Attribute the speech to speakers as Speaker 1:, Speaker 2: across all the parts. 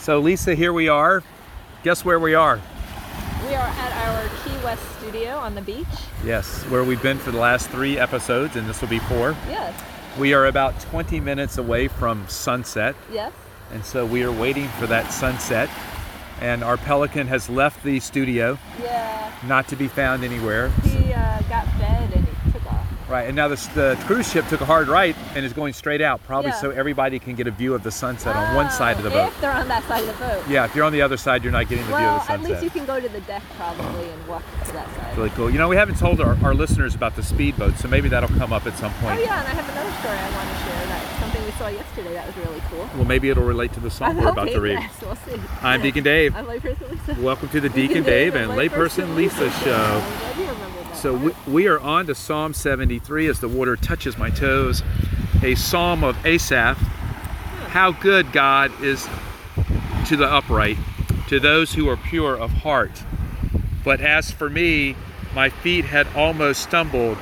Speaker 1: So, Lisa, here we are. Guess where we are?
Speaker 2: We are at our Key West studio on the beach.
Speaker 1: Yes, where we've been for the last three episodes, and this will be four.
Speaker 2: Yes.
Speaker 1: We are about 20 minutes away from sunset,
Speaker 2: Yes.
Speaker 1: and so we are waiting for that sunset. And our pelican has left the studio,
Speaker 2: Yeah.
Speaker 1: not to be found anywhere.
Speaker 2: He uh, got fed and he took off.
Speaker 1: Right, and now the, the cruise ship took a hard right and is going straight out, probably
Speaker 2: Yeah.
Speaker 1: so everybody can get a view of the sunset on one side of the
Speaker 2: Oh,
Speaker 1: boat.
Speaker 2: If they're on that side of the boat.
Speaker 1: Yeah, if you're on the other side, you're not getting the view of the sunset.
Speaker 2: at least you can go to the deck probably and walk to that side.
Speaker 1: really cool. You know, we haven't told our, our listeners about the speedboat, so maybe that'll come up at some point.
Speaker 2: Oh yeah, and I have another story I want to share. That something we saw yesterday that was really cool.
Speaker 1: Well, maybe it'll relate to the song we're about to read.
Speaker 2: Yes, we'll see.
Speaker 1: I'm Deacon Dave.
Speaker 2: I'm layperson Lisa.
Speaker 1: Welcome to the Deacon Dave and Layperson Lisa show. So we, we are on to Psalm 73 as the water touches my toes, a psalm of Asaph. How good God is to the upright, to those who are pure of heart. But as for me, my feet had almost stumbled,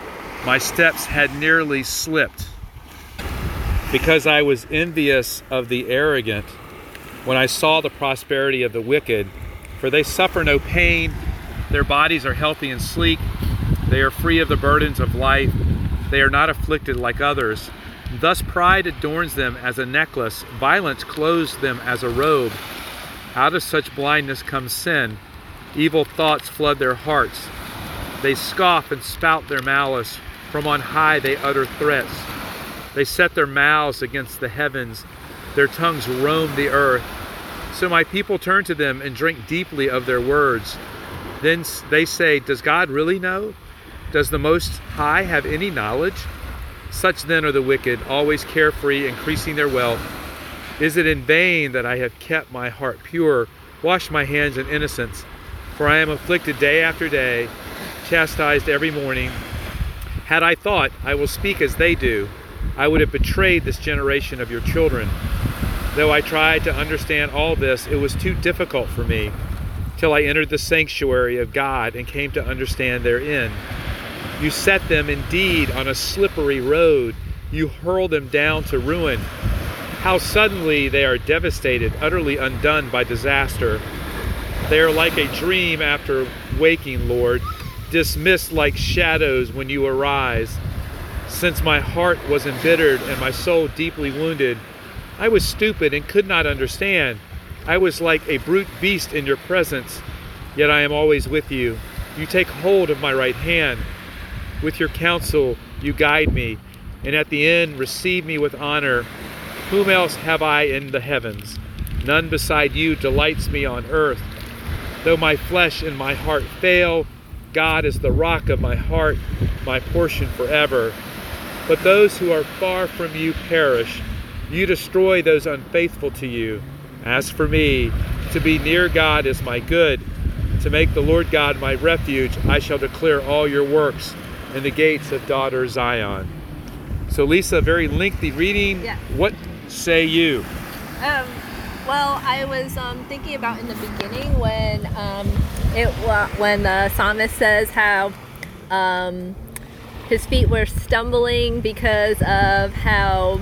Speaker 1: my steps had nearly slipped. Because I was envious of the arrogant when I saw the prosperity of the wicked, for they suffer no pain, their bodies are healthy and sleek, they are free of the burdens of life, they are not afflicted like others. Thus pride adorns them as a necklace, violence clothes them as a robe. Out of such blindness comes sin. Evil thoughts flood their hearts. They scoff and spout their malice. From on high they utter threats. They set their mouths against the heavens. Their tongues roam the earth. So my people turn to them and drink deeply of their words. Then they say, Does God really know? Does the Most High have any knowledge? Such then are the wicked, always carefree, increasing their wealth. Is it in vain that I have kept my heart pure, washed my hands in innocence? For I am afflicted day after day, chastised every morning. Had I thought, I will speak as they do, I would have betrayed this generation of your children. Though I tried to understand all this, it was too difficult for me, till I entered the sanctuary of God and came to understand their end. You set them indeed on a slippery road, you hurl them down to ruin. How suddenly they are devastated, utterly undone by disaster. They are like a dream after waking, Lord, dismissed like shadows when you arise. Since my heart was embittered and my soul deeply wounded, I was stupid and could not understand. I was like a brute beast in your presence, yet I am always with you. You take hold of my right hand. With your counsel, you guide me, and at the end, receive me with honor. Whom else have I in the heavens? None beside you delights me on earth. Though my flesh and my heart fail, God is the rock of my heart, my portion forever. But those who are far from you perish. You destroy those unfaithful to you. As for me, to be near God is my good. To make the Lord God my refuge, I shall declare all your works in the gates of daughter Zion. So, Lisa, very lengthy reading.
Speaker 2: Yeah.
Speaker 1: What say you?
Speaker 2: Um, well, I was um, thinking about in the beginning when um, it when the psalmist says how um, his feet were stumbling because of how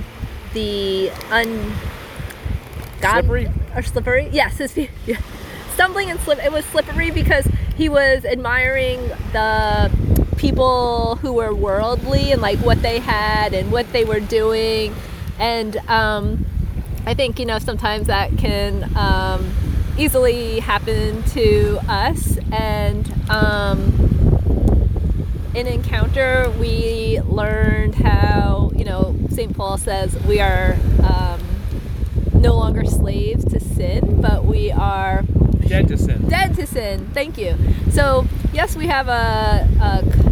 Speaker 2: the un God
Speaker 1: Slippery?
Speaker 2: or slippery. Yes, his feet. Yeah. Stumbling and slip. It was slippery because he was admiring the people who were worldly and like what they had and what they were doing, and um, I think you know sometimes that can um, easily happen to us. And um, in encounter, we learned how you know Saint Paul says we are um, no longer slaves to sin, but we are
Speaker 1: Dead to sin.
Speaker 2: dead to sin. Thank you. So yes, we have a, a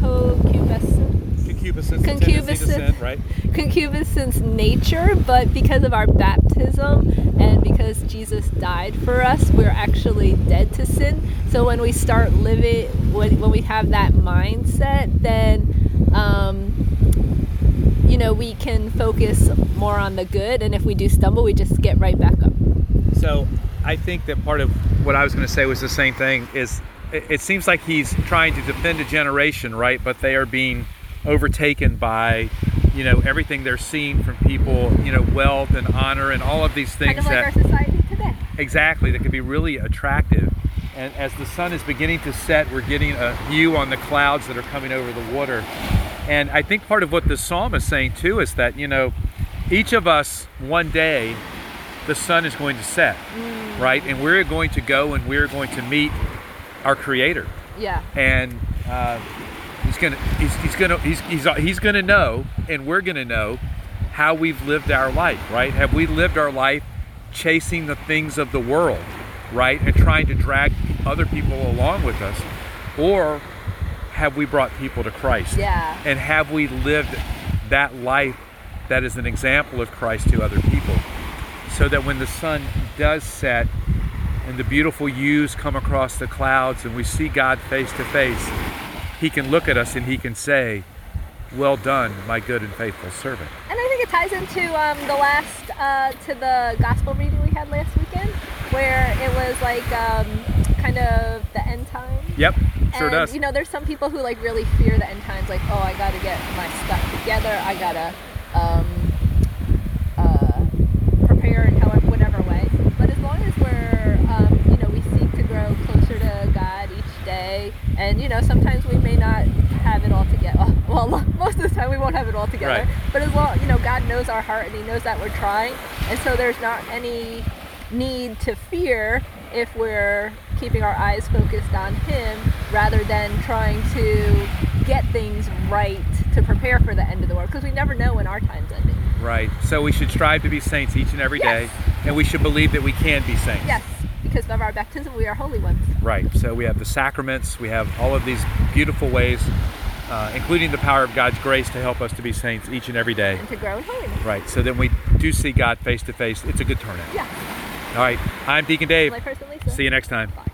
Speaker 2: co concupiscence
Speaker 1: Concupiscence. the tendency to
Speaker 2: Concupiscence.
Speaker 1: right?
Speaker 2: concupiscence nature, but because of our baptism and because Jesus died for us, we're actually dead to sin. So when we start living, when, when we have that mindset, then, um, you know, we can focus more on the good. And if we do stumble, we just get right back up.
Speaker 1: So I think that part of what I was going to say was the same thing. Is it, it seems like he's trying to defend a generation, right? But they are being overtaken by, you know, everything they're seeing from people, you know, wealth and honor and all of these
Speaker 2: Kind
Speaker 1: things
Speaker 2: of like
Speaker 1: that
Speaker 2: our society today.
Speaker 1: exactly that can be really attractive. And as the sun is beginning to set, we're getting a view on the clouds that are coming over the water. And I think part of what the psalm is saying too is that, you know, each of us one day the sun is going to set, mm. right? And we're going to go and we're going to meet our creator
Speaker 2: Yeah.
Speaker 1: and uh, he's gonna he's, he's gonna he's, he's, he's gonna know and we're gonna know how we've lived our life right have we lived our life chasing the things of the world right and trying to drag other people along with us or have we brought people to christ
Speaker 2: Yeah.
Speaker 1: and have we lived that life that is an example of Christ to other people? So that when the sun does set and the beautiful hues come across the clouds and we see God face to face, He can look at us and He can say, Well done, my good and faithful servant.
Speaker 2: And I think it ties into um, the last uh, to the gospel reading we had last weekend, where it was like um, kind of the end times.
Speaker 1: Yep, sure
Speaker 2: and,
Speaker 1: does.
Speaker 2: You know, there's some people who like really fear the end times, like, oh, I gotta get my stuff together. I gotta um, uh, prepare in however whatever way. But as long as we're, um, you know, we seek to grow closer to God each day, and you know, sometimes we may not have it all together. Well, most of the time we won't have it all together.
Speaker 1: Right.
Speaker 2: But as well, you know, God knows our heart and He knows that we're trying, and so there's not any need to fear if we're keeping our eyes focused on Him rather than trying to get things right to prepare for the end of the world because we never know when our time's ending.
Speaker 1: right. So we should strive to be saints each and every day,
Speaker 2: Yes.
Speaker 1: and we should believe that we can be saints.
Speaker 2: Yes, because of our baptism, we are holy ones.
Speaker 1: Right. So we have the sacraments, we have all of these beautiful ways, uh, including the power of God's grace to help us to be saints each and every day.
Speaker 2: and to grow in holiness.
Speaker 1: Right. So then we do see God face to face. It's a good turnout.
Speaker 2: Yeah.
Speaker 1: All right. I'm Deacon Dave.
Speaker 2: My person Lisa.
Speaker 1: See you next time.
Speaker 2: Bye.